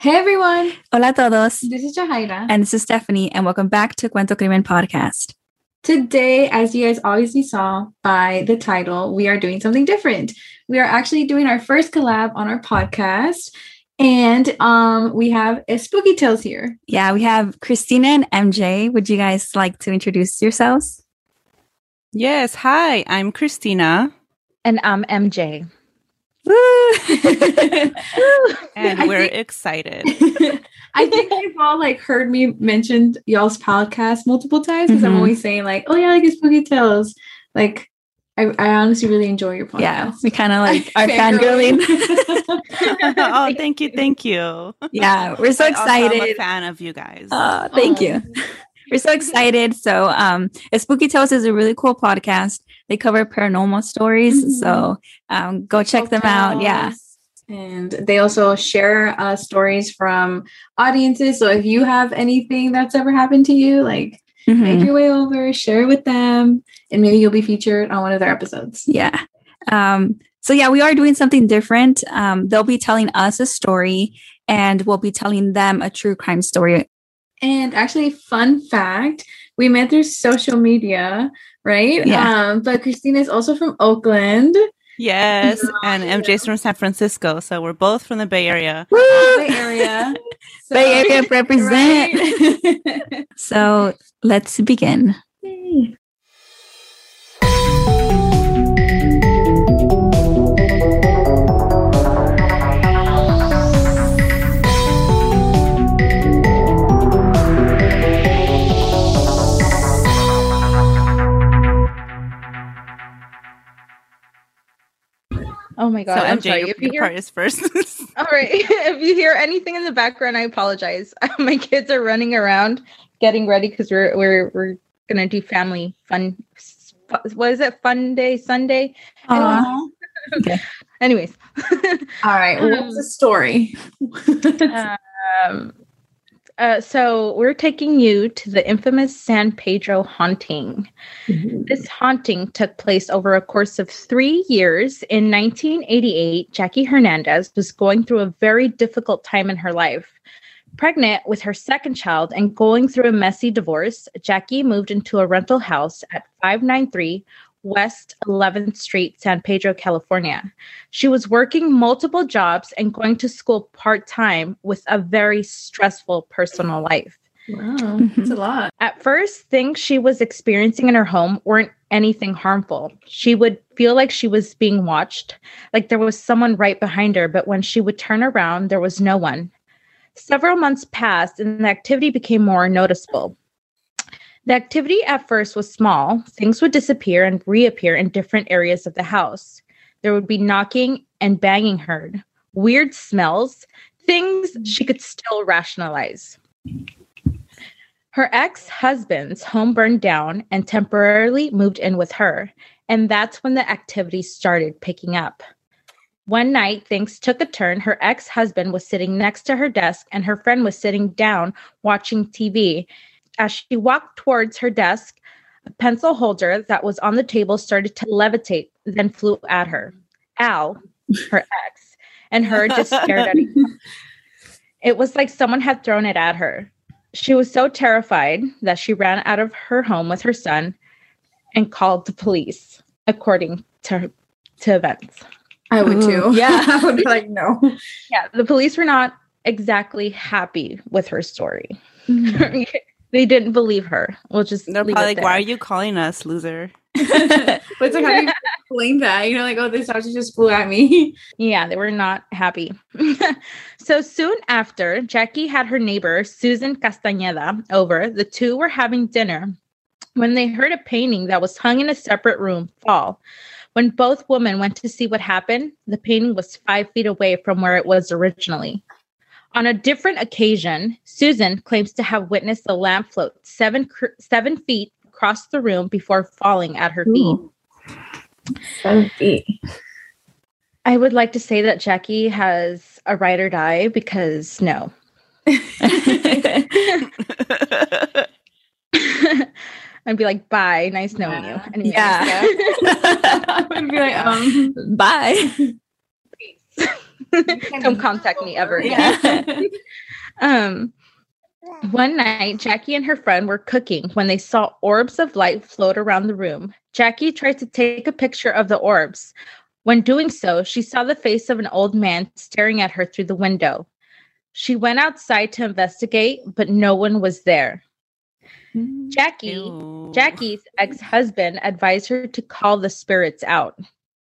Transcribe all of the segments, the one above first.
Hey everyone, Hola a todos. this is Jahaira. And this is Stephanie, and welcome back to Cuento Crimen Podcast. Today, as you guys obviously saw by the title, we are doing something different. We are actually doing our first collab on our podcast. And um, we have Espooky Tales here. Yeah, we have Cristiana and MJ. Would you guys like to introduce yourselves? Yes. Hi, I'm Cristiana, And I'm MJ. And we're think- excited. I think you've all like heard me mention y'all's podcast multiple times because I'm Mhm. always saying like, "Oh yeah, I like Espooky Tales." Like, I, I honestly really enjoy your podcast. yeah, we kind of like are Fangirling. oh, thank you, thank you. yeah, we're so I also am a excited. fan of you guys. Uh, thank you. We're so excited. So, um, Spooky Tales is a really cool podcast. They cover paranormal stories. Mhm. So, um, go check them out. Yeah. And they also share uh, stories from audiences. So if you have anything that's ever happened to you, like Mhm. make your way over, share it with them, and maybe you'll be featured on one of their episodes. Yeah. Um, so yeah, we are doing something different. Um, they'll be telling us a story and we'll be telling them a true crime story. And actually, fun fact, we met through social media, right? Yeah. Um, but Cristiana is also from Oakland. yes, and MJ's from San Francisco, so we're both from the Bay Area. Bay Area. So- Bay Area represent. Right? So let's begin. Yay. I'm sorry. your, If you hear part is first. all right. if you hear anything in the background, I apologize. my kids are running around getting ready because we're we're we're gonna do family fun what is it? Fun day Sunday? Aw. Anyways. All right. What's the story? um uh, so we're taking you to the infamous San Pedro haunting. This haunting took place over a course of three years. In 1988, Jackie Hernandez was going through a very difficult time in her life. Pregnant with her second child and going through a messy divorce, Jackie moved into a rental house at 593 West 11th Street, San Pedro, California. She was working multiple jobs and going to school part time with a very stressful personal life. Wow, mm-hmm. that's a lot. At first, things she was experiencing in her home weren't anything harmful. She would feel like she was being watched, like there was someone right behind her, but when she would turn around, there was no one. Several months passed and the activity became more noticeable. The activity at first was small. Things would disappear and reappear in different areas of the house. There would be knocking and banging heard, weird smells, things she could still rationalize. Her ex husband's home burned down and temporarily moved in with her, and that's when the activity started picking up. One night, things took a turn. Her ex husband was sitting next to her desk, and her friend was sitting down watching TV. As she walked towards her desk, a pencil holder that was on the table started to levitate, then flew at her. Al, her ex, and her just stared at each other. It was like someone had thrown it at her. She was so terrified that she ran out of her home with her son and called the police, according to, to events. I would too. Yeah, I would be like, no. Yeah, the police were not exactly happy with her story. Mm. they didn't believe her. We'll just They're leave probably it like, "Why are you calling us, loser?" but it's like, how do you explain that? You know, like, oh, this house just flew at me. Yeah, they were not happy. so soon after, Jackie had her neighbor, Susan Castañeda, over. The two were having dinner when they heard a painting that was hung in a separate room fall. When both women went to see what happened, the painting was five feet away from where it was originally. On a different occasion, Susan claims to have witnessed a lamp float seven, cr- seven feet across the room before falling at her feet. Seven feet. I would like to say that Jackie has a ride or die because no. I'd be like, bye, nice knowing Yeah. you. Anyways, Yeah. I would be like, um, Bye. come contact me ever. Yeah. Um, one night, Jackie and her friend were cooking when they saw orbs of light float around the room. Jackie tried to take a picture of the orbs. When doing so, she saw the face of an old man staring at her through the window. She went outside to investigate, but no one was there. Jackie, Ew. Jackie's ex-husband advised her to call the spirits out.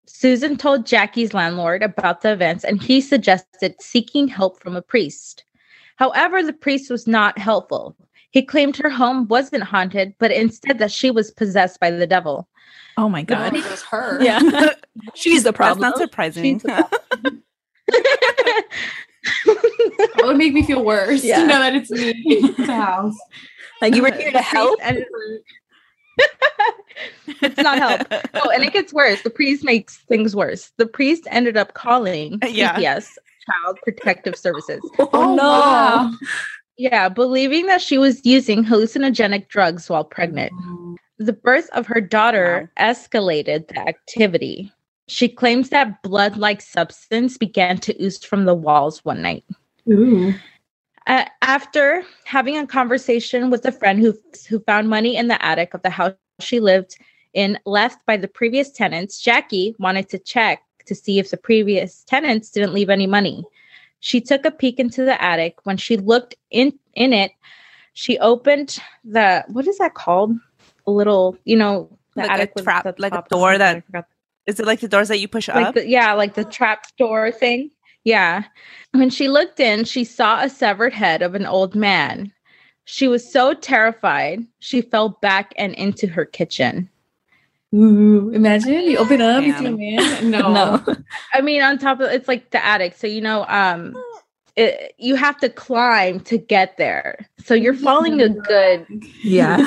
Susan told Jackie's landlord about the events and he suggested seeking help from a priest. However, the priest was not helpful. He claimed her home wasn't haunted, but instead that she was possessed by the devil. Oh my God, god. it was her. Yeah. She's the problem. That's problem. not surprising. She's the That would make me feel worse Yeah. to know that it's me in the house. like you were here to help. And it's not help. Oh, and it gets worse. The priest makes things worse. The priest ended up calling uh, Yeah. CPS, Child Protective Services. Oh, oh, no. wow. Yeah, believing that she was using hallucinogenic drugs while pregnant. The birth of her daughter escalated the activity. She claims that blood like substance began to ooze from the walls one night. Ooh. Uh, after having a conversation with a friend who, who found money in the attic of the house she lived in, left by the previous tenants, Jackie wanted to check to see if the previous tenants didn't leave any money. She took a peek into the attic. When she looked in in it, she opened the what is that called? A little, you know, the Like attic with trap- like a door that Is it like the doors that you push like up? the, yeah like the trap door thing yeah when she looked in she saw a severed head of an old man she was so terrified she fell back and into her kitchen Ooh. Imagine you open up, you see a man. No. No. i mean on top of it's like the attic so you know um it, you have to climb to get there so you're falling a good Yeah.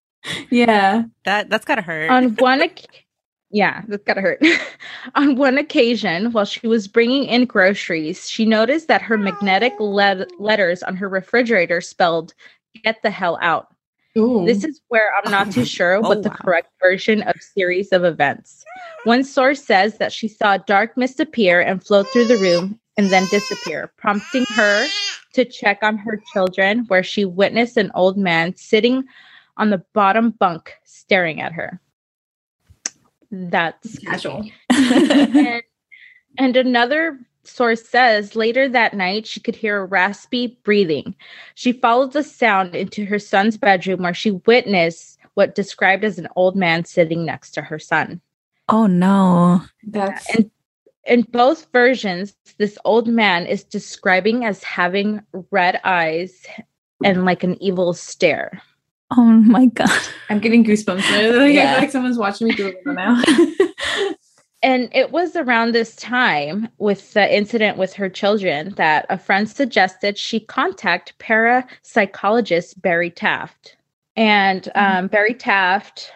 yeah. that that's gotta hurt. on one oc- yeah that's gotta hurt. On one occasion while she was bringing in groceries she noticed that her magnetic le- letters on her refrigerator spelled get the hell out. Ooh. this is where i'm not too sure oh, what Oh, the wow. correct version of series of events. One source says that she saw a dark mist appear and float through the room and then disappear prompting her to check on her children where she witnessed an old man sitting on the bottom bunk staring at her that's casual. and, and another source says later that night she could hear a raspy breathing. She followed the sound into her son's bedroom where she witnessed what described as an old man sitting next to her son. Oh no. That's And in both versions, this old man is describing as having red eyes and like an evil stare. Oh my god. I'm getting goosebumps. I feel Yeah. like someone's watching me do it now. And it was around this time with the incident with her children that a friend suggested she contact parapsychologist Barry Taff. And um, Barry Taff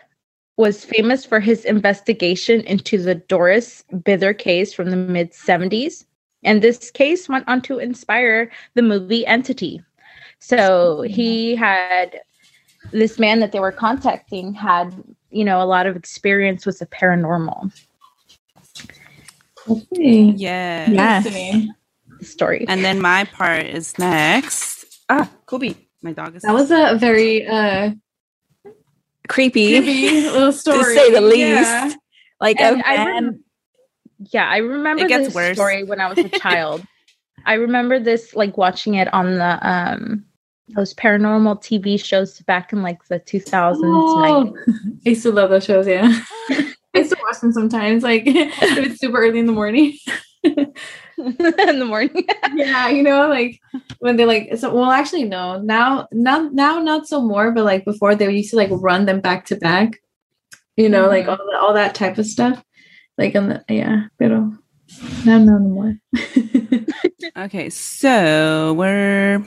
was famous for his investigation into the Doris Bither case from the mid 70s. And this case went on to inspire the movie Entity. So he had this man that they were contacting had, you know, a lot of experience with the paranormal. Okay. yeah. Yeah. Destiny. story. And then my part is next. Ah, Kobe. My dog is That was a very uh Creepy. creepy little story. To say the least. Yeah. Like And I man. rem- yeah, I remember It gets this worse. story when I was a child. I remember this like watching it on the um those paranormal TV shows back in like the 2000s. Oh, I used to love those shows, yeah. I used to watch them sometimes, like if it's super early in the morning. in the morning. yeah, you know, like when they like so well actually no. Now now now not so more, but like before they used to like run them back to back. You know, like Mhm. all that all that type of stuff. Like on the yeah, pero no no no more. Okay, so we're.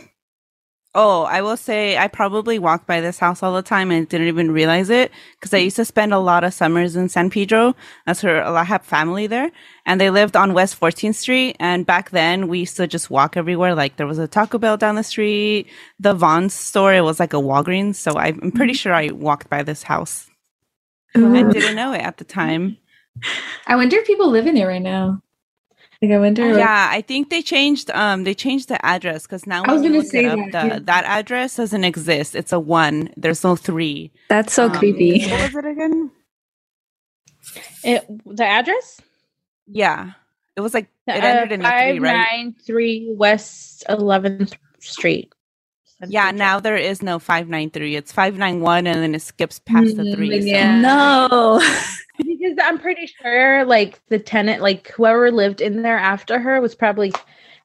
Oh, I will say I probably walked by this house all the time and didn't even realize it because I mm. used to spend a lot of summers in San Pedro. That's where I have family there, and they lived on West 14th Street. And back then, we used to just walk everywhere. Like there was a Taco Bell down the street, the Vons store. It was like a Walgreens. So I'm pretty mm. sure I walked by this house. I didn't know it at the time. I wonder if people live in it right now. Like I wonder. what- Yeah, I think they changed um they changed the address because now I was gonna say up, that, the, yeah. that address doesn't exist. It's a one. There's no three. That's so Um, creepy. What was it again? It, the address? Yeah, it was like Uh, it ended in a three, right? 593 West 11th Street. Yeah, now there is no five nine three. It's five nine one, and then it skips past the Mm, three. so- No. Because I'm pretty sure, like, the tenant, like, whoever lived in there after her was probably,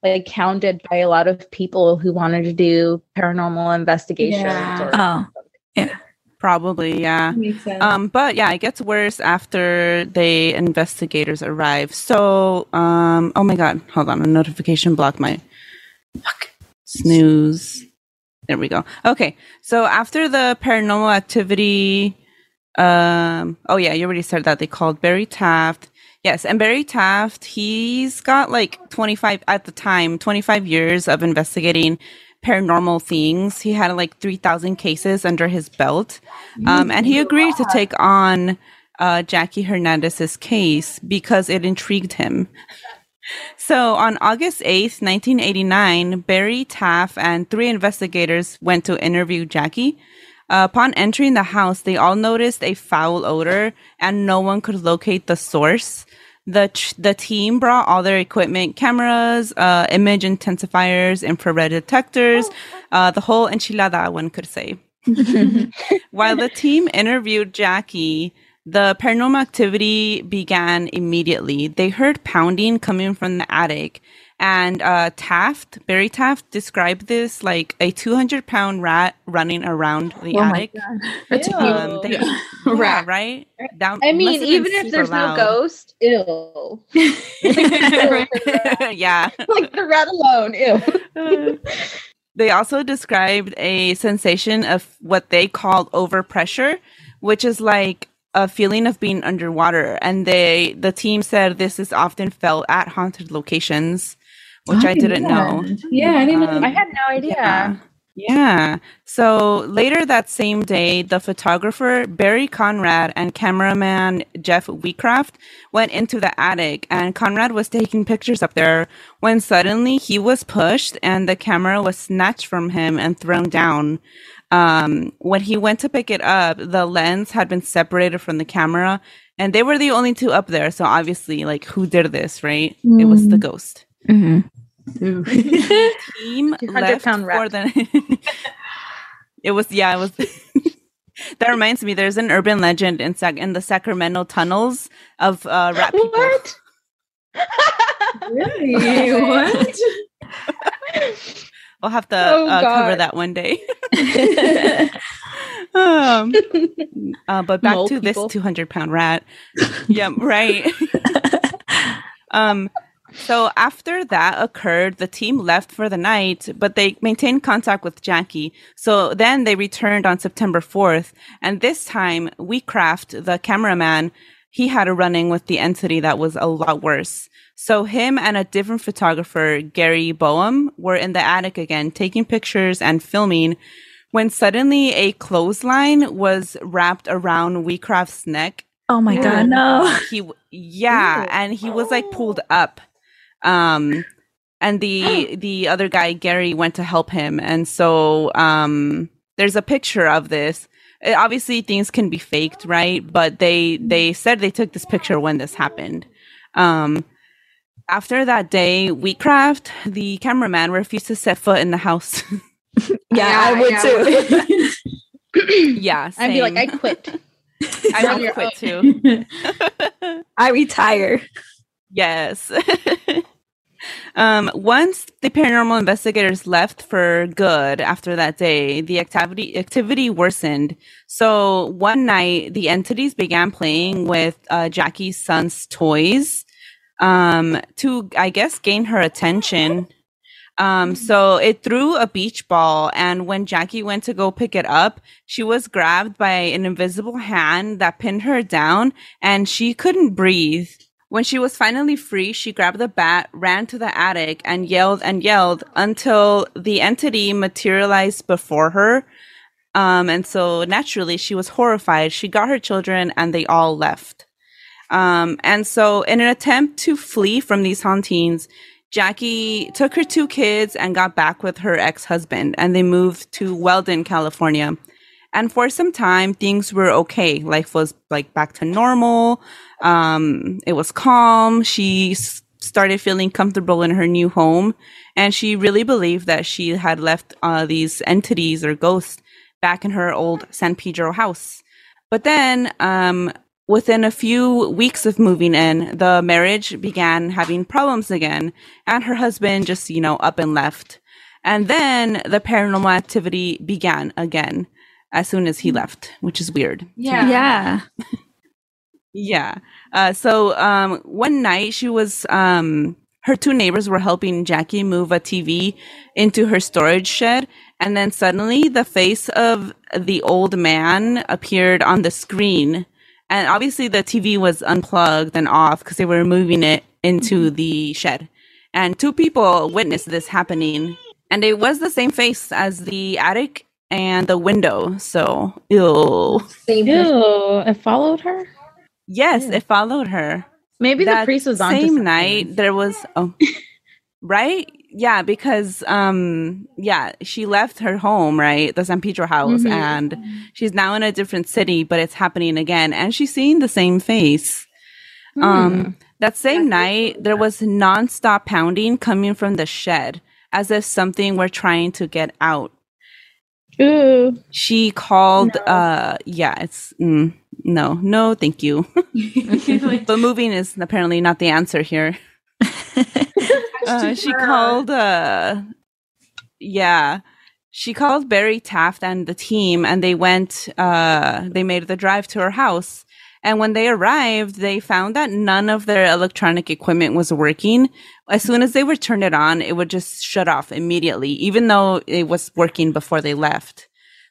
like, counted by a lot of people who wanted to do paranormal investigations. Yeah. Or, Oh. Probably, yeah. Um, but yeah, it gets worse after the investigators arrive. So, um, oh my god, hold on, a notification blocked my fuck snooze. There we go. Okay, so after the paranormal activity, um, oh yeah, you already said that they called Barry Taff. Yes, and Barry Taff, he's got like 25 at the time, 25 years of investigating paranormal things. He had like 3,000 cases under his belt. Um, and he agreed to take on uh, Jackie Hernandez's case because it intrigued him. So on August 8th, 1989, Barry Taff and three investigators went to interview Jackie. Uh, upon entering the house, they all noticed a foul odor and no one could locate the source. The, ch- the team brought all their equipment, cameras, uh, image intensifiers, infrared detectors, uh, the whole enchilada, one could say. While the team interviewed Jackie, the paranormal activity began immediately. They heard pounding coming from the attic. And uh, Taff, Barry Taff, described this like a 200 pound rat running around the Oh my attic. That's Um, they, yeah, Rat. right? That I mean, even if there's loud. no ghost, ew. yeah. like the rat alone, ew. they also described a sensation of what they called overpressure, which is like a feeling of being underwater. And they, the team said this is often felt at haunted locations, which I didn't know. Yeah, I didn't. Um, I had no idea. Yeah. Yeah. So later that same day, the photographer Barry Conrad and cameraman Jeff Wheatcraft went into the attic and Conrad was taking pictures up there when suddenly he was pushed and the camera was snatched from him and thrown down. Um, when he went to pick it up, the lens had been separated from the camera and they were the only two up there. So obviously, like, who did this, right? It was the ghost hmm Ooh. team left pound for rat. the. it was yeah, it was. that reminds me, there's an urban legend in Sac- in the Sacramento tunnels of uh, rat people. What? really? what? We'll have to Oh, uh, cover that one day. um, uh, but back Mole to people. this 200 pound rat. yeah, right. um, so after that occurred, the team left for the night, but they maintained contact with Jackie. So then they returned on September 4th. And this time, Wheatcraft, the cameraman, he had a running with the entity that was a lot worse. So him and a different photographer, Gary Boehm, were in the attic again, taking pictures and filming when suddenly a clothesline was wrapped around Wheatcraft's neck oh my god, no. he yeah Ew. and he was like pulled up um and the the other guy gary went to help him and so um there's a picture of this Uh, obviously things can be faked right but they they said they took this picture when this happened um after that day wheatcraft the cameraman refused to set foot in the house Yeah, I would yeah. too. yeah I'd be like, I quit. I on would your quit too I retire. Yes. um, once the paranormal investigators left for good after that day, the activity activity worsened. So one night, the entities began playing with uh, Jackie's son's toys um, to, I guess, gain her attention. Um, so it threw a beach ball, and when Jackie went to go pick it up, she was grabbed by an invisible hand that pinned her down, and she couldn't breathe. When she was finally free, she grabbed the bat, ran to the attic, and yelled and yelled until the entity materialized before her. Um, and so naturally, she was horrified. She got her children, and they all left. Um, and so, in an attempt to flee from these hauntings, Jackie took her two kids and got back with her ex husband, and they moved to Weldon, California. And for some time, things were okay. Life was like back to normal. Um, it was calm. She started feeling comfortable in her new home. And she really believed that she had left uh, these entities or ghosts back in her old San Pedro house. But then, um, within a few weeks of moving in, the marriage began having problems again, and her husband just, you know, up and left. And then the paranormal activity began again as soon as he left, which is weird. Yeah. Yeah. Yeah. Uh, so um, one night she was, um, her two neighbors were helping Jackie move a TV into her storage shed. And then suddenly the face of the old man appeared on the screen. And obviously the TV was unplugged and off because they were moving it into the shed. And two people witnessed this happening. And it was the same face as the attic and the window. So, ew. Same person. Ew, it followed her. Yes, Yeah. it followed her. Maybe the priest was on. The same night there was oh right yeah because um yeah she left her home right the san pedro house Mhm. and she's now in a different city but it's happening again and she's seeing the same face Hmm. um that same night there was nonstop pounding coming from the shed as if something were trying to get out Ooh. she called No. uh yeah it's mm, no no thank you. But moving is apparently not the answer here. Uh, she called uh yeah. She called barry taff and the team and they went uh they made the drive to her house and when they arrived they found that none of their electronic equipment was working. As soon as they would turn it on it would just shut off immediately even though it was working before they left.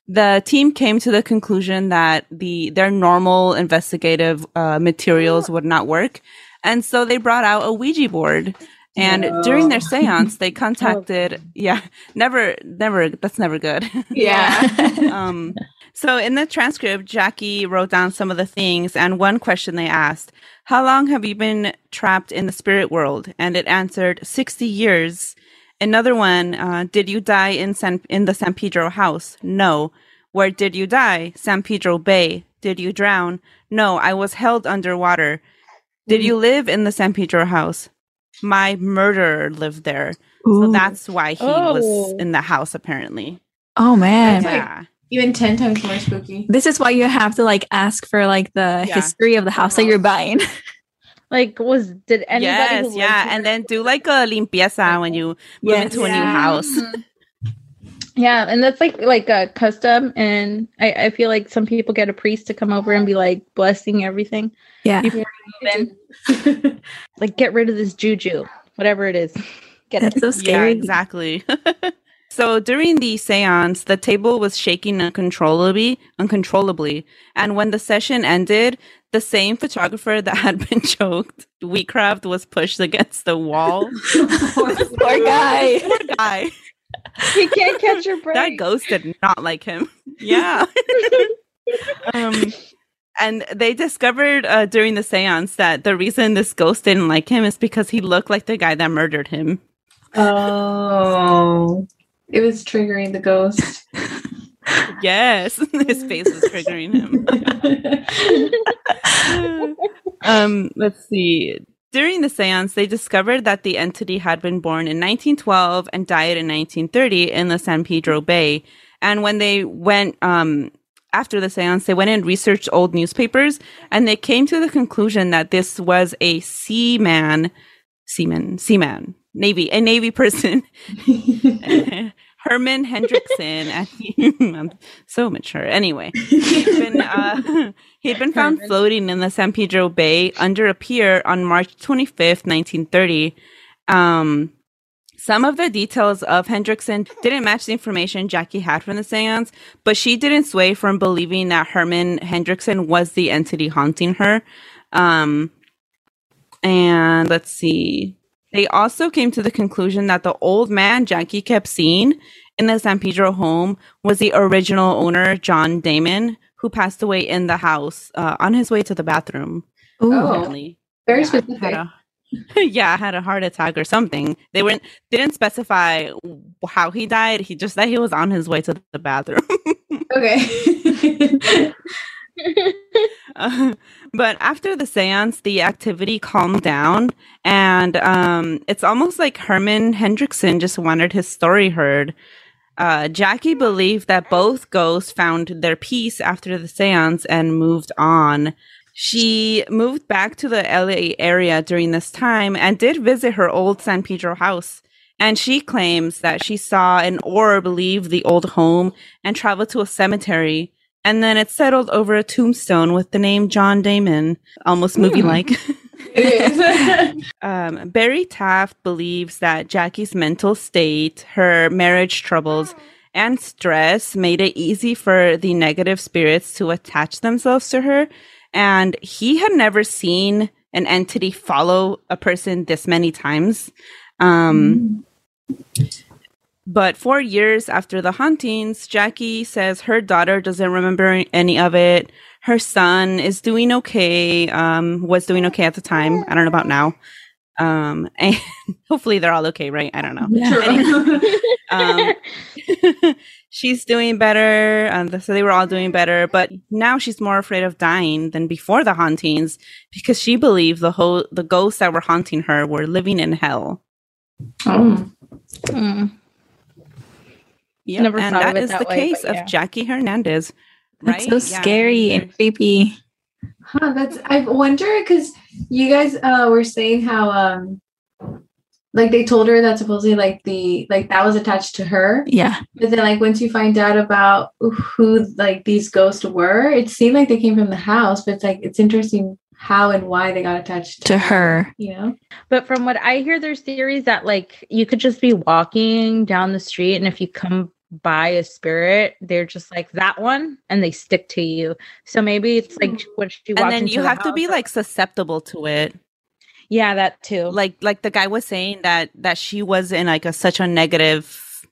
The team came to the conclusion that the their normal investigative uh, materials would not work. And so they brought out a ouija board and during their seance they contacted yeah never never that's never good. Yeah. um so in the transcript jackie wrote down some of the things and one question they asked how long have you been trapped in the spirit world? And it answered 60 years. Another one uh, did you die in san in the san pedro house? No. Where did you die? San pedro bay. Did you drown? No i was held underwater. Did you live in the san pedro house my murderer lived there so that's why he was Oh. in the house apparently oh man. That's yeah Even 10 times more spooky. This is why you have to like ask for like the Yeah. history of the house that you're buying. Like, was did anybody? yes, yeah, and then do like a limpieza when you move Yes. into a new Yeah. house. Mm-hmm. Yeah, and that's like like a custom. And I I feel like some people get a priest to come over and be like blessing everything, yeah. before you move in. like get rid of this juju, whatever it is. Get That's it. so Yeah, scary. exactly. so during the séance, the table was shaking uncontrollably, uncontrollably, and when the session ended, the same photographer that had been choked, Wheatcraft, was pushed against the wall. Poor guy. Poor guy. You can't catch your breath. that ghost did not like him. Yeah. um, and they discovered uh, during the seance that the reason this ghost didn't like him is because he looked like the guy that murdered him. Oh. It was triggering the ghost. Yes, his face was triggering him. um, let's see. During the seance, they discovered that the entity had been born in 1912 and died in 1930 in the San Pedro Bay. And when they went, um, after the seance, they went and researched old newspapers and they came to the conclusion that this was a seaman, seaman, seaman, Navy, a Navy person Herman Hendrickson. I'm so mature. Anyway, he'd been uh, he'd been found Herman. floating in the San Pedro Bay under a pier on March 25th, 1930. Um, some of the details of Hendrickson didn't match the information Jackie had from the seance, but she didn't sway from believing that Herman Hendrickson was the entity haunting her. Um, and let's see. They also came to the conclusion that the old man Jackie kept seeing in the San Pedro home was the original owner, John Damon, who passed away in the house uh, on his way to the bathroom. Ooh. Oh. apparently. Very Yeah, specific. had a- yeah, had a heart attack or something. They weren't didn't specify how he died. He just that he was on his way to the bathroom. Okay. Uh, but after the seance, the activity calmed down, and um, it's almost like Herman Hendrickson just wanted his story heard. Uh, Jackie believed that both ghosts found their peace after the seance and moved on. She moved back to the LA area during this time and did visit her old San Pedro house. And she claims that she saw an orb leave the old home and travel to a cemetery. And then it settled over a tombstone with the name John Damon, almost movie like. um, Barry Taff believes that Jackie's mental state, her marriage troubles, and stress made it easy for the negative spirits to attach themselves to her. And he had never seen an entity follow a person this many times. Um, but four years after the hauntings, Jackie says her daughter doesn't remember any of it. Her son is doing okay, um, was doing okay at the time. I don't know about now. Um, and hopefully they're all okay, right? I don't know. True. Um, she's doing better. Um, so they were all doing better, but now she's more afraid of dying than before the hauntings because she believed the whole the ghosts that were haunting her were living in hell. oh. Mm. Yep. Never and that is that it is that the way, case but of yeah. Jackie Hernandez. That's right? so Yeah. scary and creepy. Huh, that's I wonder because you guys uh were saying how um like they told her that supposedly like the like that was attached to her Yeah. but then like once you find out about who like these ghosts were it seemed like they came from the house but it's like it's interesting how and why they got attached To her. you know But from what I hear, there's theories that like you could just be walking down the street, and if you come by a spirit, they're just like that one, and they stick to you. So maybe it's like when she And then you the have to be like susceptible to it. yeah, that too. Like like the guy was saying that that she was in like a such a negative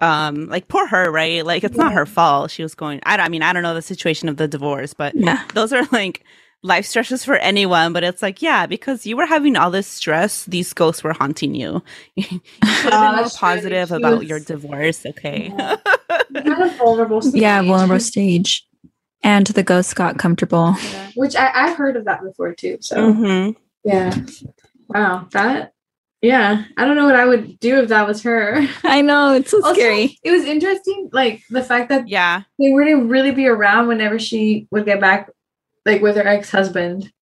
um like poor her, right? Like it's not her fault. She was going I don't I mean I don't know the situation of the divorce, but Yeah. those are like life stresses for anyone but it's like yeah because you were having all this stress these ghosts were haunting you you should have Oh, been more true. positive She about was- your divorce okay Yeah. Kind of vulnerable Yeah. stage. Vulnerable stage. And the ghost got comfortable. Yeah. which I, i've heard of that before too so hmm yeah wow that yeah i don't know what i would do if that was her I know. It's so Also, scary. it was interesting like the fact that yeah they wouldn't really be around whenever she would get back, like with her ex husband,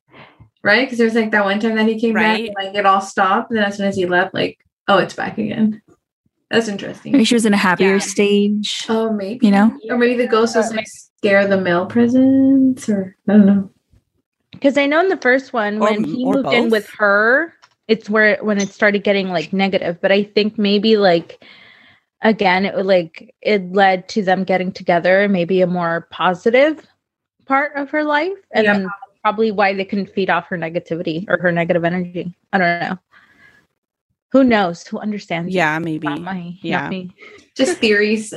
right? Because there was like that one time that he came back, and, like it all stopped, and then as soon as he left, like oh, it's back again. That's interesting. Maybe she was in a happier Yeah. stage. Oh, maybe You know? or maybe the ghost was like scare the male presence, or I don't know. Because I know in the first one, Or- when he or moved in with her, it's where when it started getting like negative. But I think maybe like again, it would like it led to them getting together, maybe a more positive part of her life, and Yeah. probably why they couldn't feed off her negativity or her negative energy. I don't know. Who knows? Who understands? yeah maybe my, Yeah. me. Just theories.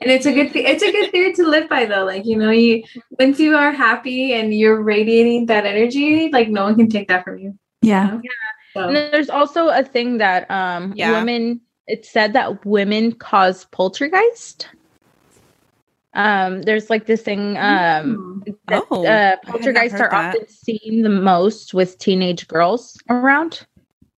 And it's a good, th- it's a good theory to live by, though. Like you know, you once you are happy and you're radiating that energy, like no one can take that from you. Yeah. So. And there's also a thing that um Yeah. women it's said that women cause poltergeist. Um there's like this thing um Hmm. that, Oh, uh poltergeists are that. often seen the most with teenage girls around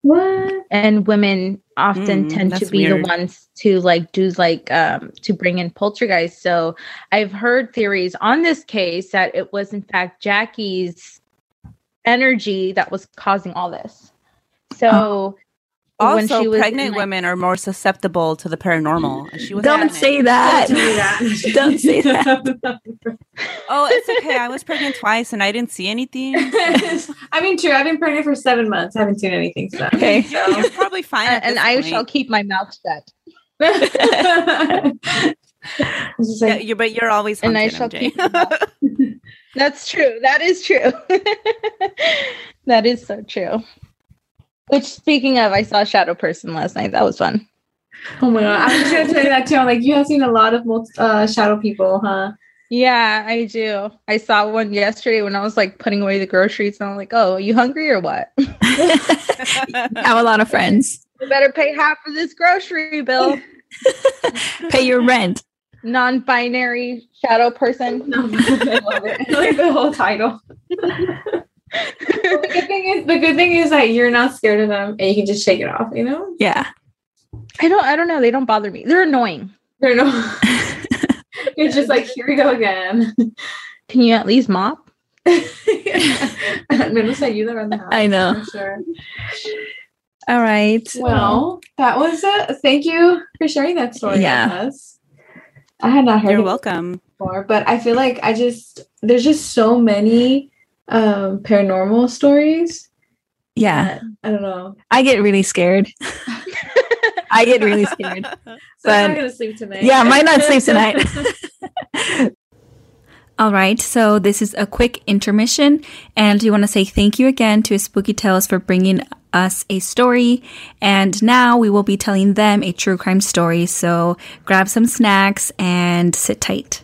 What? and women often Mm, tend to be weird. the ones to like do like um to bring in poltergeist so i've heard theories on this case that it was in fact jackie's energy that was causing all this so when also she was pregnant in, like- women are more susceptible to the paranormal she was Don't pregnant. say that. Don't do that. Don't say that. oh it's okay i was pregnant twice and i didn't see anything I mean, true. I've been pregnant for seven months. I haven't seen anything. So. Okay. you're, you're probably fine at and i point. shall keep my mouth shut It's yeah, like, you but you're always and i shall MJ. keep that's true that is true that is so true which speaking of i saw a shadow person last night that was fun oh my god! I was just gonna tell you that too. I'm like, you have seen a lot of mul- uh, shadow people, huh? Yeah, I do. I saw one yesterday when I was like putting away the groceries, and I'm like, "Oh, are you hungry or what? I have a lot of friends. you better pay half of this grocery bill." Pay your rent. Non-binary shadow person. I love it. I like the whole title. The good thing is the good thing is that you're not scared of them and you can just shake it off, you know? Yeah. I don't. I don't know. They don't bother me. They're annoying. They're no you're just like, here we go again. Can you at least mop? I'm Menos ayuda around the house. I know. Sure. All right. Well, that was it. Thank you for sharing that story Yeah. with us. I had not heard You're it welcome. before, but I feel like I just there's just so many um paranormal stories. yeah. that- I don't know. I get really scared. I get really scared. So I'm not gonna sleep tonight. Yeah, I might not sleep tonight. All right, so this is a quick intermission, and we want to say thank you again to Spooky Tales for bringing us a story. And now we will be telling them a true crime story. So grab some snacks and sit tight.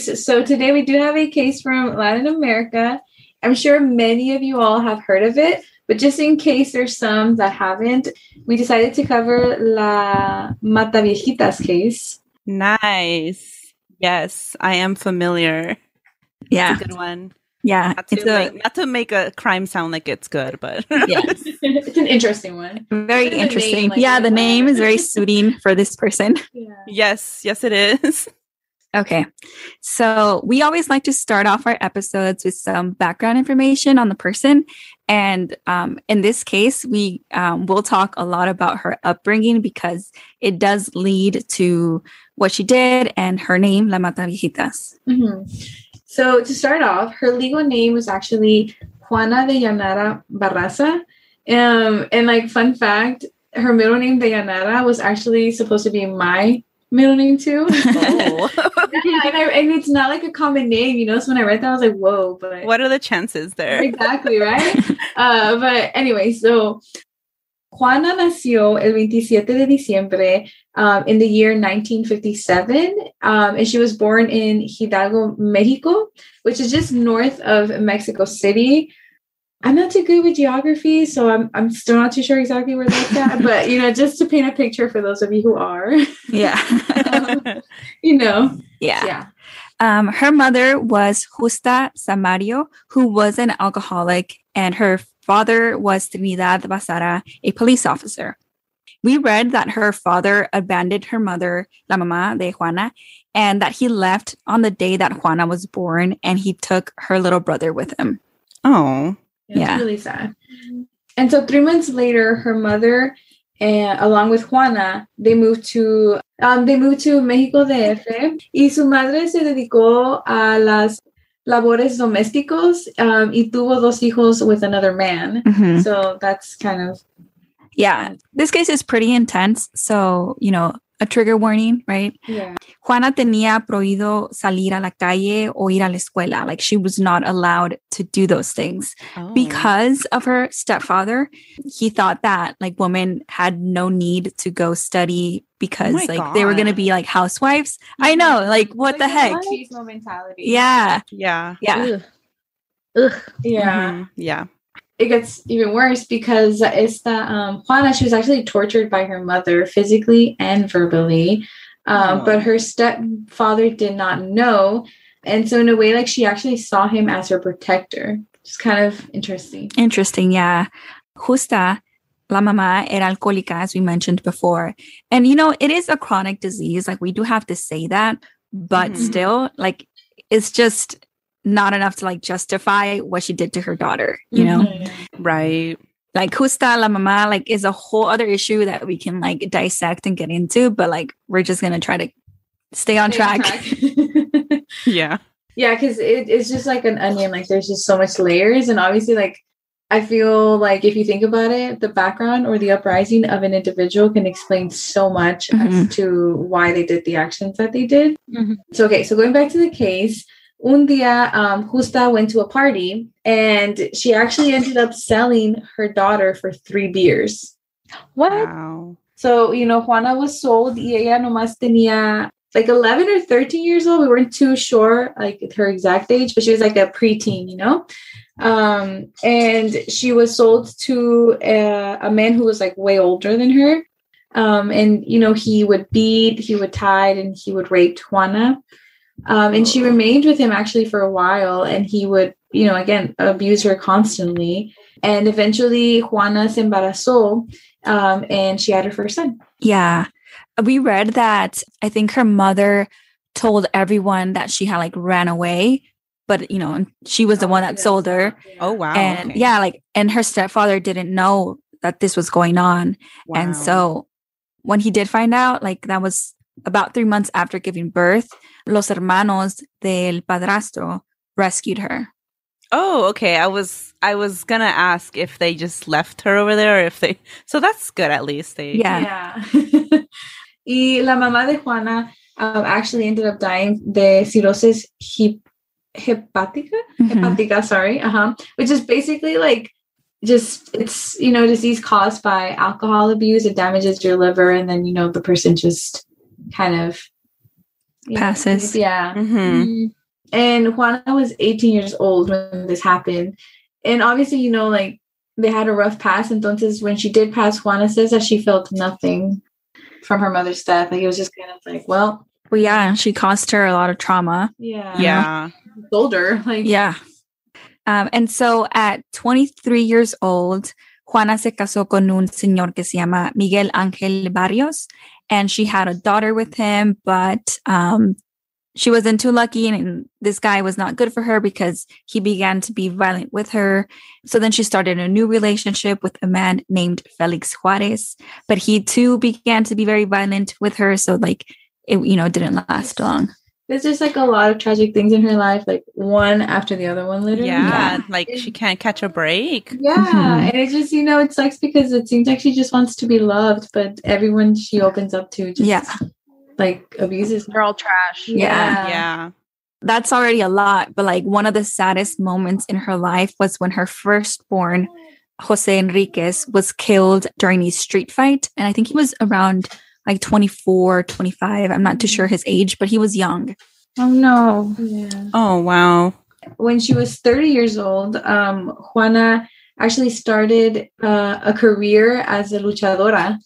So today we do have a case from Latin America. I'm sure many of you all have heard of it, but just in case there's some that haven't, we decided to cover La Mataviejitas case. Nice. Yes, I am familiar. Yeah, It's a good one. yeah, Not it's to, a make, not to make a crime sound like it's good, but yes, it's an interesting one. very interesting. name, like, yeah, the name is very suiting for this person. Yeah. yes, yes, it is. Okay. So we always like to start off our episodes with some background information on the person. And um, in this case, we um, will talk a lot about her upbringing because it does lead to what she did and her name, La Mata Viejitas. Mhm. So to start off, her legal name was actually Juana Dayanara Barraza. Um, and like fun fact, her middle name Dayanara was actually supposed to be my middle name too. Oh. yeah, and, I, and it's not like a common name, you know. So when I read that, I was like, "Whoa!" But what are the chances there? exactly right. uh, but anyway, so Juana nació el 27 de diciembre um, in the year 1957, um, and she was born in Hidalgo, Mexico, which is just north of Mexico City. I'm not too good with geography, so I'm I'm still not too sure exactly where that's at. But you know, just to paint a picture for those of you who are, Yeah. you know, yeah. yeah. Um, her mother was Justa Samario, who was an alcoholic, and her father was Trinidad Barraza, a police officer. We read that her father abandoned her mother, la mamá de Juana, and that he left on the day that Juana was born, and he took her little brother with him. oh, It's Yeah. really sad. And so three months later, her mother, and along with Juana, they moved to um, they moved to Mexico DF. Y su madre se dedicó a las labores domésticos um, y tuvo dos hijos with another man. Mhm. So that's kind of Yeah, this case is pretty intense. So, you know, a trigger warning, right? yeah. Juana tenía prohibido salir a la calle o ir a la escuela. Like she was not allowed to do those things. oh. because of her stepfather he thought that like women had no need to go study because my like they were going to be like housewives i know like what the heck Machismo mentality. yeah yeah, yeah Ugh. Ugh. Yeah. Mhm. yeah. It gets even worse because esta um, Juana, she was actually tortured by her mother physically and verbally, um, Oh. but her stepfather did not know, and so in a way, like she actually saw him as her protector. It's kind of interesting. interesting yeah justa la mamá era alcohólica as we mentioned before and you know it is a chronic disease like we do have to say that but Mhm. still like it's just not enough to like justify what she did to her daughter you know Mhm. Right. like justa la mamá like is a whole other issue that we can like dissect and get into but like we're just gonna try to stay on Stay on track, track. Yeah. yeah, because it, it's just like an onion. Like there's just so much layers, and obviously, like I feel like if you think about it, the background or the uprising of an individual can explain so much as to why they did the actions that they did. Mhm. So okay, so going back to the case, un día, um, Justa went to a party, and she actually ended up selling her daughter for three beers. What? Wow. So, you know, Juana was sold y ella nomás tenía like 11 or 13 years old. We weren't too sure like her exact age, but she was like a preteen, you know? Um, and she was sold to a, a man who was like way older than her. Um, and you know, he would beat, he would tie, and he would rape Juana. Um, and she remained with him actually for a while, and he would, you know, again abuse her constantly. And eventually, Juana se embarazó, um, and she had her first son. Yeah. We read that I think her mother told everyone that she had like ran away, but you know, she was the one that sold her. Oh wow. and okay. yeah, like, and her stepfather didn't know that this was going on. And so when he did find out, like that was about three months after giving birth, los hermanos del padrastro rescued her. Oh, okay. I was I was gonna ask if they just left her over there or if they so that's good at least. They Yeah. Yeah. y la mamá de Juana um, actually ended up dying de cirrhosis hep- hepática. Mhm. Hepatica, sorry. Uh-huh. Which is basically like just it's you know disease caused by alcohol abuse. It damages your liver, and then you know the person just kind of you know, Passes. yeah. Mhm. Mhm. And Juana was 18 years old when this happened. And obviously, you know, like they had a rough past. Entonces, when she did pass, Juana says that she felt nothing from her mother's death. Like it was just kind of like, well, Well, yeah, she caused her a lot of trauma. yeah, Yeah. older, like Yeah. Um, and so at 23 years old, Juana se casó con un señor que se llama Miguel Ángel Barrios, and she had a daughter with him, but um, she wasn't too lucky, and this guy was not good for her because he began to be violent with her. So then she started a new relationship with a man named Felix Juarez, but he too began to be very violent with her. So like it, you know, didn't last long. There's just like a lot of tragic things in her life, like one after the other one, literally. Yeah. Like she can't catch a break. Yeah, Mhm. and it just you know it sucks because it seems like she just wants to be loved, but everyone she opens up to just Yeah. like abuses. They're all trash. Yeah. Yeah. that's already a lot but like one of the saddest moments in her life was when her firstborn jose enriquez was killed during a street fight and i think he was around like 24 25 i'm not too sure his age but he was young Oh no. Yeah. Oh wow. when she was 30 years old, um, Juana actually started uh, a career as a luchadora.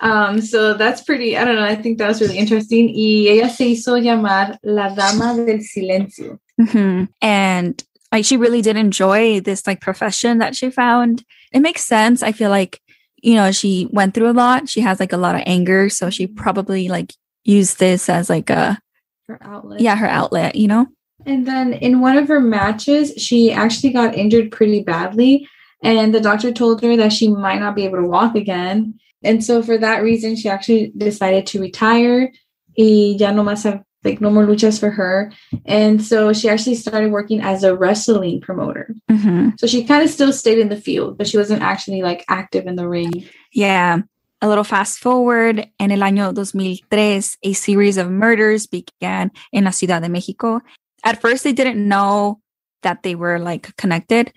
Um, so that's pretty, I don't know, I think that was really interesting. Y ella se hizo llamar la Dama del Silencio. Mhm. and like she really did enjoy this like profession that she found it makes sense i feel like you know she went through a lot she has like a lot of anger so she mm-hmm. probably like used this as like a Her outlet. yeah her outlet you know And then in one of her matches, she actually got injured pretty badly. And the doctor told her that she might not be able to walk again. And so for that reason, she actually decided to retire. Y ya no más have, like no more luchas for her. And so she actually started working as a wrestling promoter. Mhm. So she kind of still stayed in the field, but she wasn't actually like active in the ring. Yeah. A little fast forward, en el año 2003, a series of murders began in la Ciudad de Mexico. At first, they didn't know that they were like connected,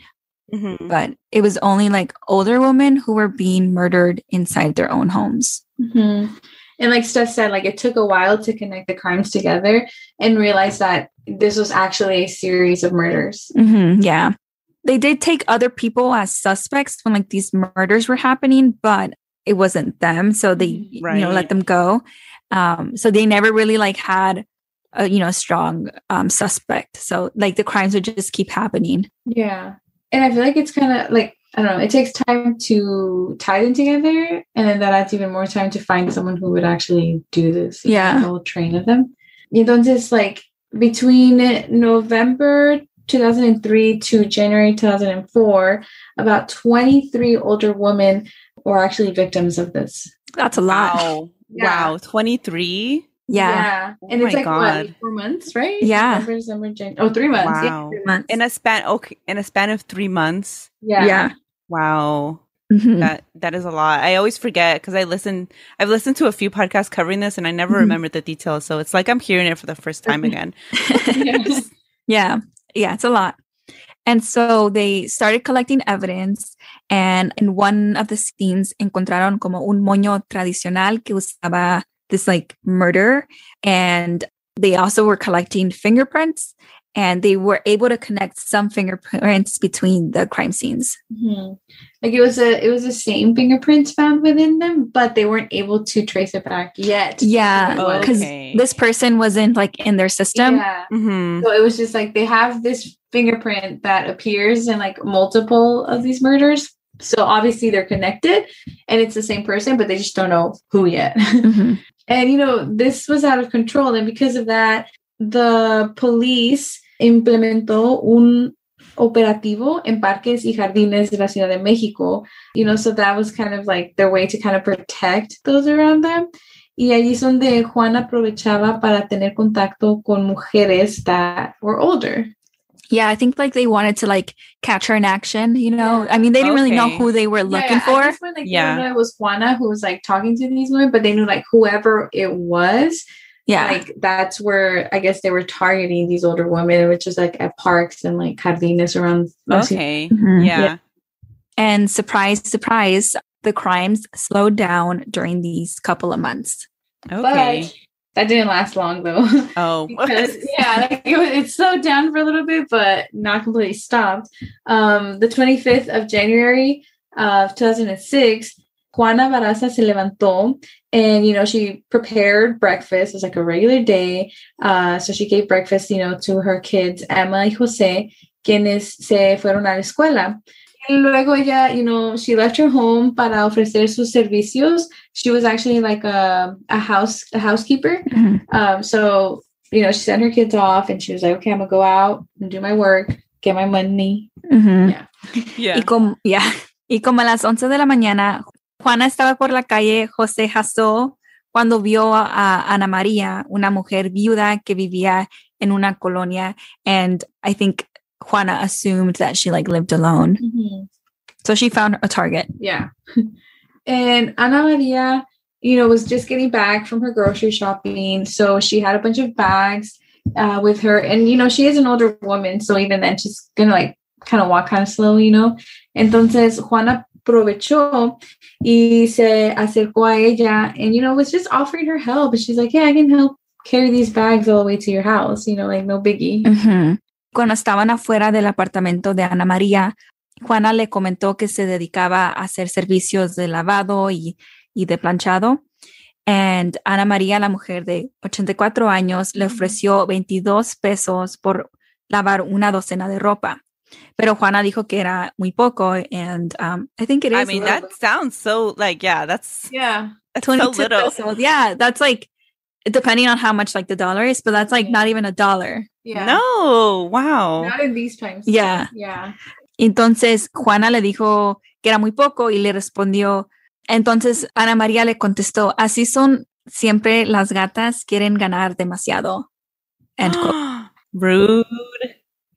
Mhm. but it was only like older women who were being murdered inside their own homes. Mhm. And like Steph said, like it took a while to connect the crimes together and realize that this was actually a series of murders. Mhm, yeah. They did take other people as suspects when like these murders were happening, but it wasn't them. So they, you know, let them go. Um, so they never really like had a, you know, strong um, suspect. So like the crimes would just keep happening. Yeah. And I feel like it's kind of like, I don't know, it takes time to tie them together. And then that adds even more time to find someone who would actually do this. Yeah. the whole train of them. Entonces, like between November 2003 to January 2004, about 23 older women were actually victims of this. That's a lot. Wow. Yeah. Wow. 23? Yeah. Oh and Oh it's like what, God. like four months, right? Yeah. November, December, Jan- oh, three months. Yeah. Wow. Three months. In a span okay, in a span of 3 months. Yeah. yeah. Wow. Mhm. That that is a lot. I always forget cuz I listen I've listened to a few podcasts covering this and I never Mhm. remember the details. So it's like I'm hearing it for the first time again. Yes. Yeah. Yeah, it's a lot. And so they started collecting evidence and in one of the scenes encontraron como un moño tradicional que usaba this like murder and they also were collecting fingerprints and they were able to connect some fingerprints between the crime scenes. Mhm. Like it was a it was the same fingerprints found within them, but they weren't able to trace it back yet. Yeah, Oh, because okay. this person wasn't like in their system. Yeah. Mm-hmm. So it was just like they have this fingerprint that appears in like multiple of these murders. So obviously they're connected and it's the same person, but they just don't know who yet. Mhm. and you know, this was out of control. And because of that, the police implementó un operativo en parques y jardines de la Ciudad de México. You know, so that was kind of like their way to kind of protect those around them. Y allí es donde Juana aprovechaba para tener contacto con mujeres that were older. Yeah, I think like they wanted to like catch her in action, you know. I mean, they didn't really know who they were looking Yeah, for. At this point, like, Yeah. yeah. it was Juana who was like talking to these women, but they knew like whoever it was, Yeah. like that's where I guess they were targeting these older women, which is like at parks and like jardines around. la ciudad. Okay. Mhm. Yeah. And surprise, surprise, the crimes slowed down during these couple of months. Okay. But that didn't last long though. oh. because yeah, like it, was- it slowed down for a little bit, but not completely stopped. Um, the 25th of January of 2006, Juana Barraza se levantó and you know she prepared breakfast. It was like a regular day. Uh, so she gave breakfast, you know, to her kids, Emma y José, quienes se fueron a la escuela. Y luego ella, you know, she left her home para ofrecer sus servicios. She was actually like a, a house a housekeeper. Um, so you know, she sent her kids off and she was like, okay, I'm gonna go out and do my work, get my money. Mhm. Yeah. Yeah. Y como, yeah. y como a las 11 de la mañana, Juana estaba por la calle José Jasó cuando vio a Ana María, una mujer viuda que vivía en una colonia. And I think Juana assumed that she like lived alone. So she found a target. Yeah. and Ana Maria, you know, was just getting back from her grocery shopping. So she had a bunch of bags uh, with her. And, you know, she is an older woman. So even then, she's going to like kind of walk kind of slow, you know. Entonces, Juana aprovechó y se acercó a ella and, you know, was just offering her help. And she's like, yeah, I can help carry these bags all the way to your house, you know, like no biggie. Ujú. Cuando estaban afuera del apartamento de Ana María, Juana le comentó que se dedicaba a hacer servicios de lavado y, y de planchado. And Ana María, la mujer de 84 años, le ofreció 22 pesos por lavar una docena de ropa. Pero Juana dijo que era muy poco, and um, I think it is I mean, that sounds so like yeah, that's Yeah. that's bit. so 22 little. pesos. Yeah, that's like depending on how much like the dollar is, but that's like Yeah. not even a dollar. Yeah. No, wow. Not in these times. Yeah. Yeah. Entonces Juana le dijo que era muy poco y le respondió. Entonces Ana María le contestó, así son siempre las gatas, quieren ganar demasiado. End quote. rude.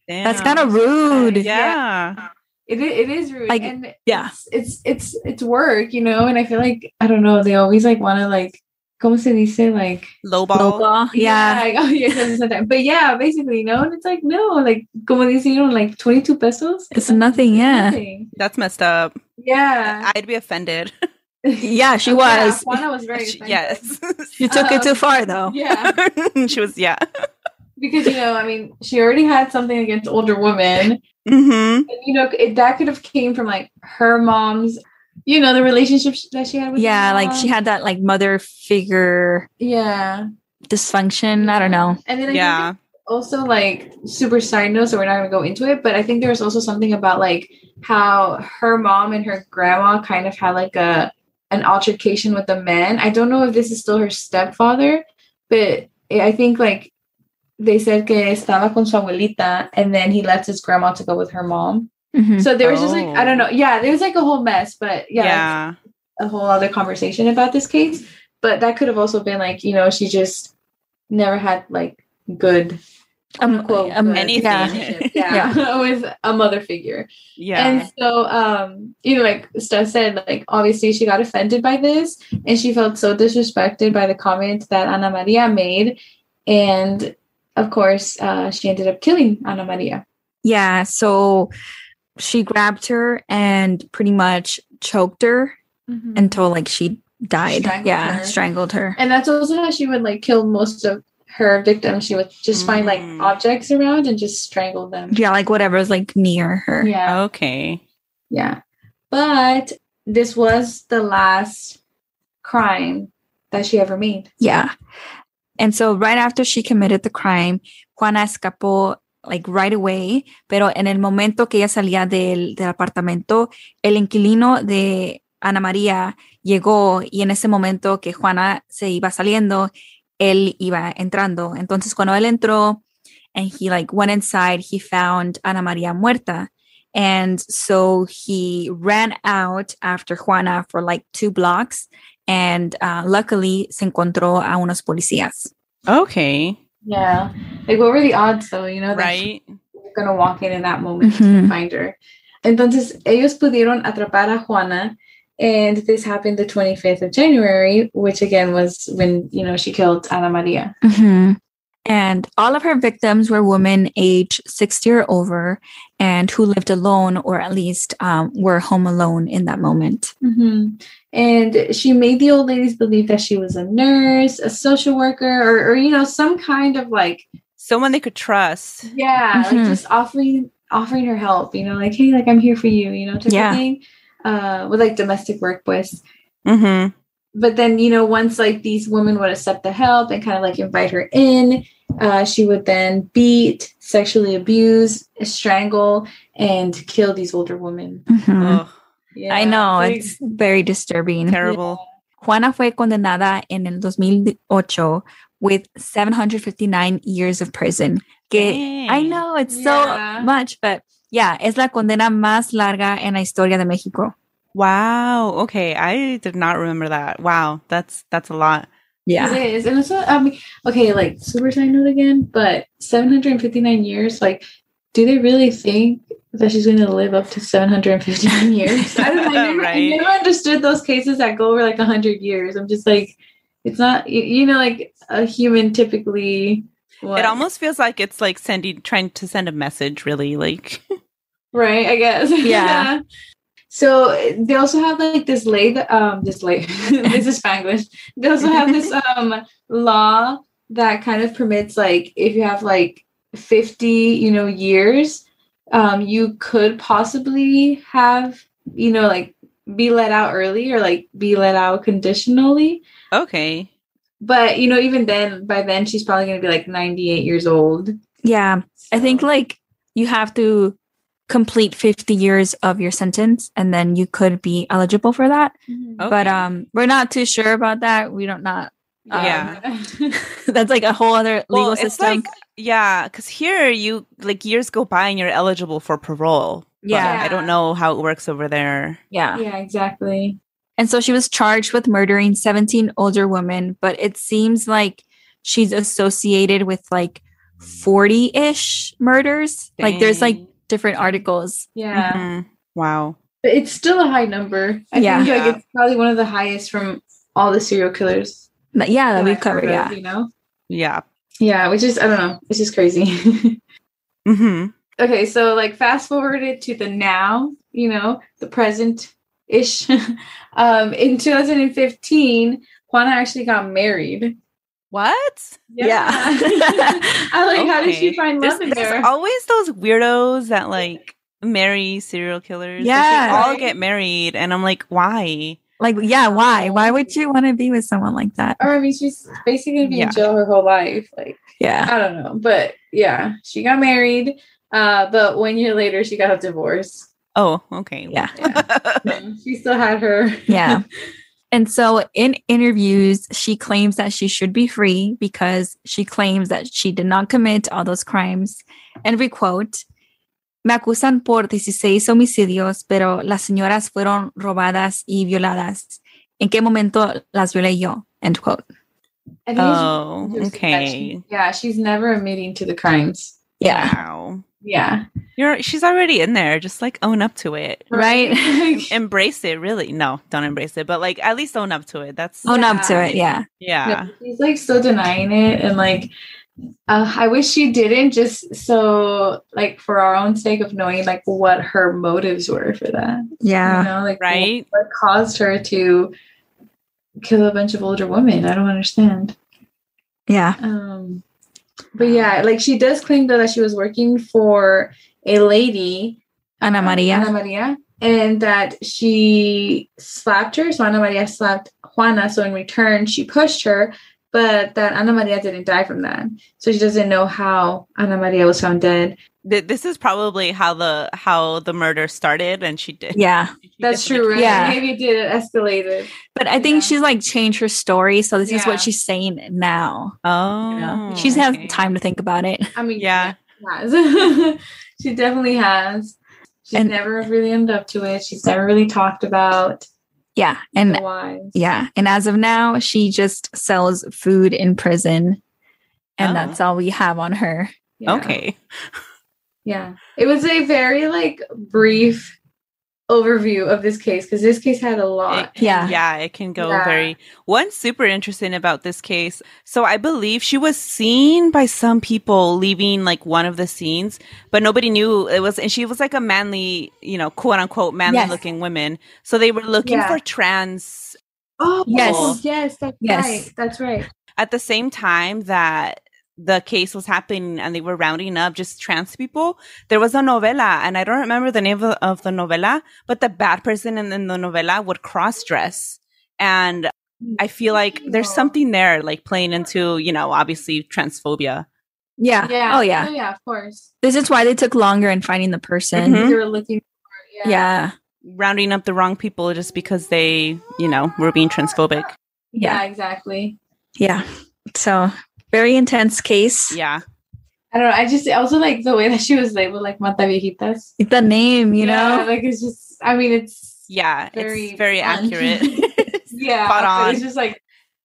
That's kind of rude. Yeah. It it is rude. Like, and yeah. it's, it's it's it's work, you know. And I feel like I don't know. They always like want to like, como se dice like. Low ball. Local. Yeah. like, oh yeah, yeah, sometimes. But yeah, basically, you know. And it's like no, like como dice, you know, like twenty two pesos. It's nothing. Yeah. Nothing. That's messed up. Yeah. I'd be offended. Yeah, she Yeah, was. Juana was very She- yes. She took it Um, too far though. Yeah, she was yeah. Because you know, I mean, she already had something against older women. Mm-hmm. And, you know, it, that could have came from like her mom's, you know, the relationship that she had with. her Yeah, like she had that like mother figure Yeah, dysfunction. I don't know. and then I Yeah. think also like super side note, so we're not gonna go into it, but I think there was also something about like how her mom and her grandma kind of had like a an altercation with the men. I don't know if this is still her stepfather, but I think like they said que estaba con su abuelita, and then he left his grandma to go with her mom. Mhm. So there was just like I don't Oh. know. Yeah, there was like a whole mess, but yeah, Yeah. a whole other conversation about this case. But that could have also been like, you know, she just never had like good Um, quote, um, good Anything. relationship, yeah, with a mother figure. Yeah. And so um, you know, like Steph said, like obviously she got offended by this and she felt so disrespected by the comment that Ana Maria made. And of course, uh, she ended up killing Ana Maria. Yeah, so she grabbed her and pretty much choked her until like she died. Strangled yeah, her. strangled her. And that's also how she would like kill most of her victims. She would just find like Mm. objects around and just strangle them. Yeah, like whatever's like near her. Yeah. Okay. Yeah. But this was the last crime that she ever made. Yeah. And so right after she committed the crime, Juana escapó like right away, pero en el momento que ella salía del, del apartamento, el inquilino de Ana María llegó y en ese momento que Juana se iba saliendo, él iba entrando. Entonces cuando él entró and he like went inside, he found Ana María muerta. And so he ran out after Juana for like two blocks and uh, luckily se encontró a unos policías. Okay. Yeah. Like what were the odds though, you know, that Right. were gonna walk in in that moment to Mhm. find her. Entonces, ellos pudieron atrapar a Juana, and this happened the 25th of January, which again was when, you know, she killed Ana Maria. Mhm. And all of her victims were women aged 60 or over and who lived alone or at least um, were home alone in that moment. Mhm. And she made the old ladies believe that she was a nurse, a social worker, or, or you know, some kind of like, Someone they could trust. yeah, Mhm. like just offering offering her help, you know, like, hey, like I'm here for you, you know, type Yeah. of thing. Uh, with like domestic work, pues. Mm-hmm. But then you know once like these women would accept the help and kind of like invite her in uh, she would then beat sexually abuse strangle and kill these older women Mhm. Ugh, yeah I know, like- it's very disturbing. terrible. Juana fue condenada en el 2008 with 759 years of prison. Que I know it's Yeah. so much, but yeah, es la condena más larga en la historia de México. Wow. Okay. I did not remember that. Wow. That's that's a lot. Yeah. it is and it's not, i mean okay like super side note again but 759 years like do they really think that she's going to live up to 759 years i don't know I never, I never understood those cases that go over like 100 years i'm just like it's not you, you know like a human typically what? It almost feels like it's like sending trying to send a message really like right i guess Yeah. So they also have like this lay um this lay this is spanglish they also have this um law that kind of permits like if you have like 50 you know years um you could possibly have you know like be let out early or like be let out conditionally okay. but you know even then by then she's probably going to be like 98 years old Yeah. I think like you have to complete 50 years of your sentence and then you could be eligible for that. But Okay. um we're not too sure about that. We don't not um, Yeah. that's like a whole other legal Well, system. like yeah, because here you like years go by and you're eligible for parole. Yeah. I don't know how it works over there. yeah. yeah exactly And so she was charged with murdering 17 older women, but it seems like she's associated with like 40-ish murders. Like there's like Dang. Different articles. yeah Mhm. Wow. But it's still a high number. I Yeah. think like it's probably one of the highest from all the serial killers. But yeah, that that we've covered. Yeah. of, you know? Yeah. Yeah, which is I don't know. It's just crazy. mm-hmm. okay, so like fast forwarded to the now, you know, the present ish. um in 2015, Juana actually got married. What? Yeah. I like how did she Okay. find There's, love in there's there? always those weirdos that like marry serial killers. Like, Yeah. they all Right. get married, and I'm like, why? Like, yeah, why? Why would you want to be with someone like that? or I mean she's basically gonna be Yeah. in jail her whole life. Like Yeah. I don't know, but yeah, she got married. Uh, but one year later, she got a divorce. Oh, okay. Yeah. Um, she still had her. Yeah. And so in interviews, she claims that she should be free because she claims that she did not commit all those crimes. And we quote, Me acusan por 16 homicidios, pero las señoras fueron robadas y violadas. ¿En qué momento las violé yo? End quote. I Oh, okay. she- yeah, she's never admitting to the crimes. Yeah. Wow. Yeah. You're she's already in there. Just like own up to it. Right? Embrace it, really. No, don't embrace it, but like at least own up to it. That's Own up to it. Yeah. yeah. No, she's like still denying it, and like, uh, I wish she didn't. Just so like for our own sake of knowing like what her motives were for that. Yeah. You know, like Right? what caused her to kill a bunch of older women. I don't understand. Yeah. Um, but yeah, like she does claim though that she was working for a lady, Ana um, Maria. Ana Maria, and that she slapped her. So Ana Maria slapped Juana. So in return, she pushed her, but that Ana Maria didn't die from that. So she doesn't know how Ana Maria was found dead. This is probably how the how the murder started, and she did. yeah. she That's did- true, right? Yeah. Maybe it did it escalated. But I think Yeah. she's like changed her story. So this is what she's saying now. Oh, You know? She's had time to think about it. I mean, Yeah. she has. she definitely has. She's And- never really ended up to it. She's never really talked about Yeah. And the whys. yeah. And as of now, she just sells food in prison. And Oh. that's all we have on her. Yeah. Okay. Yeah. It was a very like brief overview of this case because this case had a lot. It- Yeah. yeah, it can go Yeah. very. One super interesting about this case? So I believe she was seen by some people leaving like one of the scenes, but nobody knew it was. And she was like a manly, you know, quote unquote manly Yes. looking woman. So they were looking Yeah. for trans Oh Yes. yes, that's Yes. right. That's right. at the same time that the case was happening and they were rounding up just trans people, there was a novela, and I don't remember the name of, of the novela, but the bad person in, in the novela would cross dress. And I feel like there's something there, like playing into, you know, obviously transphobia. Yeah. Yeah. Oh, yeah. Oh yeah, of course. This is why they took longer in finding the person. Mhm. They were looking for Yeah. Rounding up the wrong people just because they, you know, were being transphobic. Yeah, Yeah. exactly. Yeah. So very intense case. Yeah. I don't know. I just also like the way that she was labeled like Mata Viejitas. The name, you Yeah, know? like it's just I mean it's Yeah. Very it's very fun. accurate. yeah, Spot on. It's just like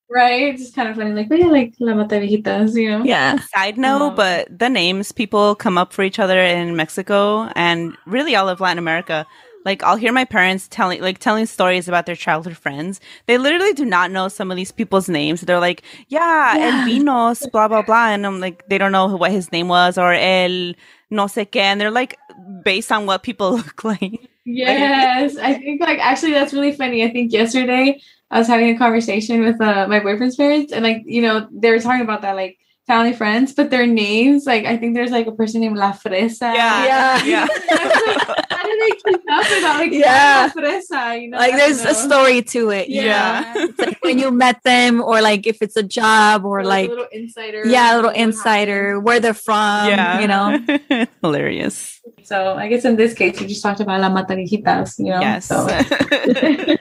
right, it's just kind of funny, like, oh yeah, like La Mata Viejitas, you know? Yeah. Side note, Um, but the names people come up for each other in Mexico and really all of Latin America. Like I'll hear my parents telling like telling stories about their childhood friends. They literally do not know some of these people's names. They're like, yeah, Yeah. El Vinos, blah blah blah, and I'm like, they don't know what his name was or El no sé qué, and they're like based on what people look like. Yes, I think like actually that's really funny. I think yesterday I was having a conversation with uh, my boyfriend's parents, and like you know they were talking about that like family friends, but their names like I think there's like a person named La Fresa. Yeah, Yeah. How do they keep up with that? Like Yeah. La Fresa, you know? Like there's don't a story to it. you know? Yeah. It's like when you met them or like if it's a job or Or, like a little insider. yeah, a little what happened. insider, where they're from, yeah, you know. hilarious. So I guess in this case we just talked about La Mata Viejitas, you know. Yes. So.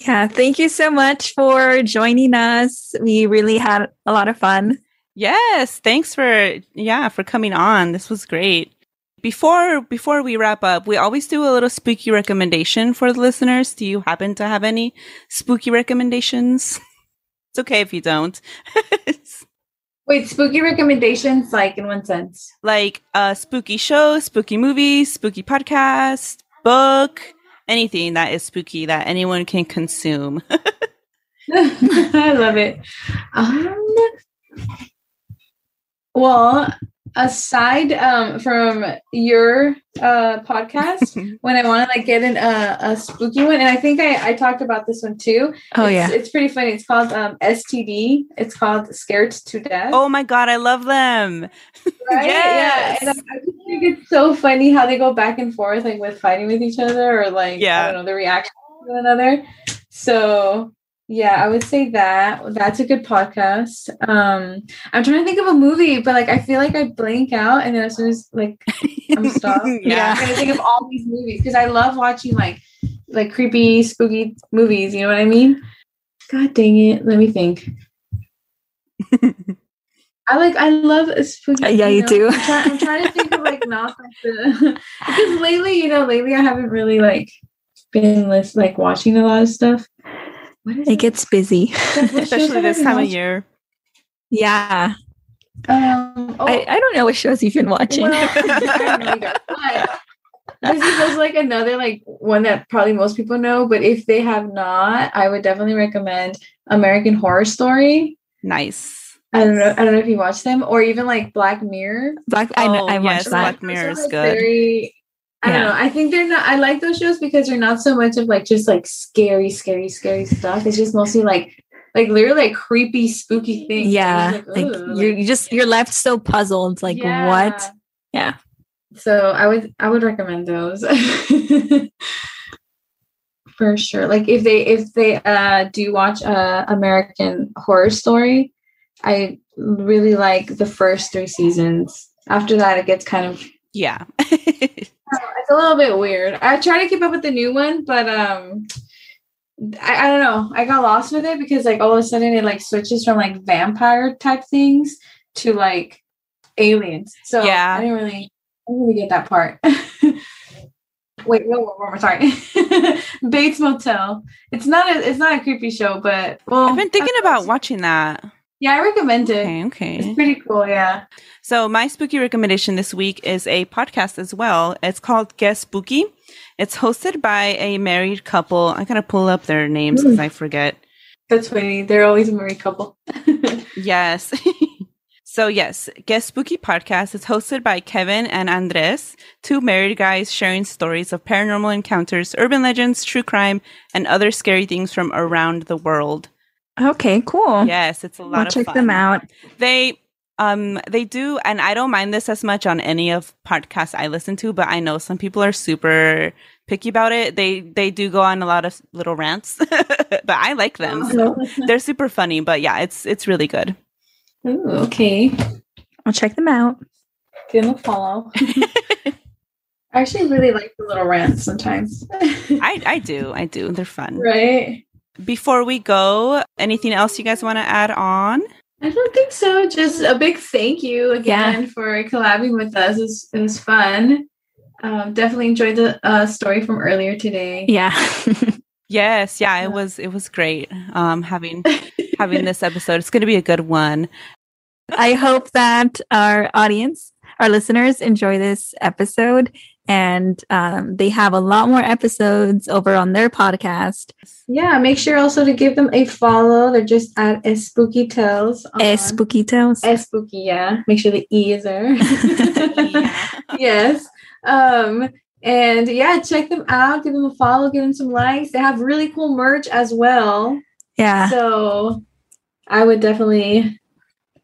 Yeah, thank you so much for joining us. We really had a lot of fun. Yes, thanks for yeah, for coming on. This was great. Before before we wrap up, we always do a little spooky recommendation for the listeners. Do you happen to have any spooky recommendations? It's okay if you don't. Wait, spooky recommendations, like in one sense. like a spooky show, spooky movie, spooky podcast, book, anything that is spooky that anyone can consume. I love it. Um, well, aside um, from your uh, podcast, when I want to like get in a, a spooky one, and I think I, I talked about this one too. Oh it's, yeah. it's pretty funny. It's called um, STD. It's called Scared to Death. oh my god, I love them. right? yes. Yeah, and I, I just think it's so funny how they go back and forth, like with fighting with each other, or like Yeah. I don't know the reaction to one another. So yeah, I would say that that's a good podcast. Um, I'm trying to think of a movie, but like I feel like I blank out, and then as soon as like I'm stopped, yeah. I'm gonna think of all these movies because I love watching like like creepy, spooky movies. You know what I mean? God dang it! Let me think. I like I love a spooky. Yeah, you know? do. I'm, try- I'm trying to think of like not like the because lately, you know, lately I haven't really like been list, like watching a lot of stuff. What is It gets busy. Especially this been time of year. yeah. Um, oh, I, I don't know what shows you've been watching. well, I don't know either, but this is just like another like one that probably most people know, but if they have not, I would definitely recommend American Horror Story. Nice. I don't know. I don't know if you watch them or even like Black Mirror. Black I know Oh, I yes, watched that. Black Mirror is good. Very, I don't Yeah. know. I think they're not. I like those shows because they're not so much of like just like scary, scary, scary stuff. It's just mostly like like literally like creepy, spooky things. Yeah, It's like you're you just you're left so puzzled. Like Yeah. what? Yeah. So I would I would recommend those for sure. Like if they if they uh do watch uh American Horror Story, I really like the first three seasons. After that, it gets kind of Yeah. a little bit weird. I try to keep up with the new one, but um I, I don't know. I got lost with it because like all of a sudden it like switches from like vampire type things to like aliens. So Yeah. I didn't really I didn't really get that part. Wait, no, one more. Sorry, Bates Motel. It's not a it's not a creepy show, but well, I've been thinking about watching that. Yeah, I recommend it. Okay, okay. It's pretty cool. Yeah. So my spooky recommendation this week is a podcast as well. It's called Guess Spooky. It's hosted by a married couple. I gotta pull up their names because I forget. That's funny. They're always a married couple. Yes. so yes, Guess Spooky podcast is hosted by Kevin and Andres, two married guys sharing stories of paranormal encounters, urban legends, true crime, and other scary things from around the world. Okay, cool. Yes, it's a lot I'll of check fun. them out. They um they do and I don't mind this as much on any of podcasts I listen to, but I know some people are super picky about it. They they do go on a lot of little rants, but I like them. So they're super funny, but yeah, it's it's really good. Ooh, okay. I'll check them out. Give them a follow. I actually really like the little rants sometimes. I I do. I do. They're fun. right? Before we go, anything else you guys want to add on? I don't think so. Just a big thank you again for collabing with us. It was, it was fun. Um, definitely enjoyed the uh, story from earlier today. Yeah. Yes, yeah, it was it was great um having having this episode. It's going to be a good one. I hope that our audience, our listeners enjoy this episode and um, they have a lot more episodes over on their podcast, Yeah, make sure also to give them a follow. They're just at Spooky Tales. on- Es Spookitos. Es Spooky, yeah. Make sure the E is there. Yeah. yes. Um, and yeah, check them out, give them a follow, give them some likes. They have really cool merch as well. Yeah. So I would definitely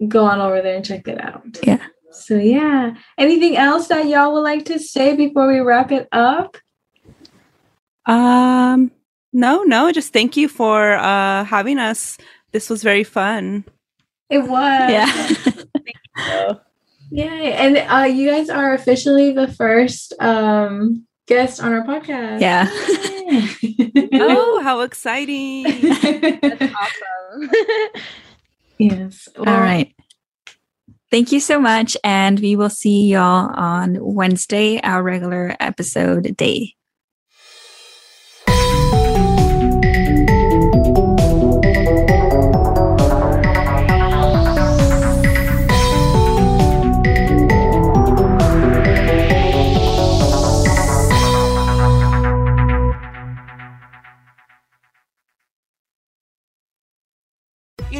go on over there and check it out. Yeah. So yeah. Anything else that y'all would like to say before we wrap it up? Um, no, no, just thank you for uh having us. This was very fun. It was. Yeah. Yay. And uh you guys are officially the first um guest on our podcast. Yeah. Oh, how exciting! That's awesome. yes. All right. Thank you so much. And we will see y'all on Wednesday, our regular episode day.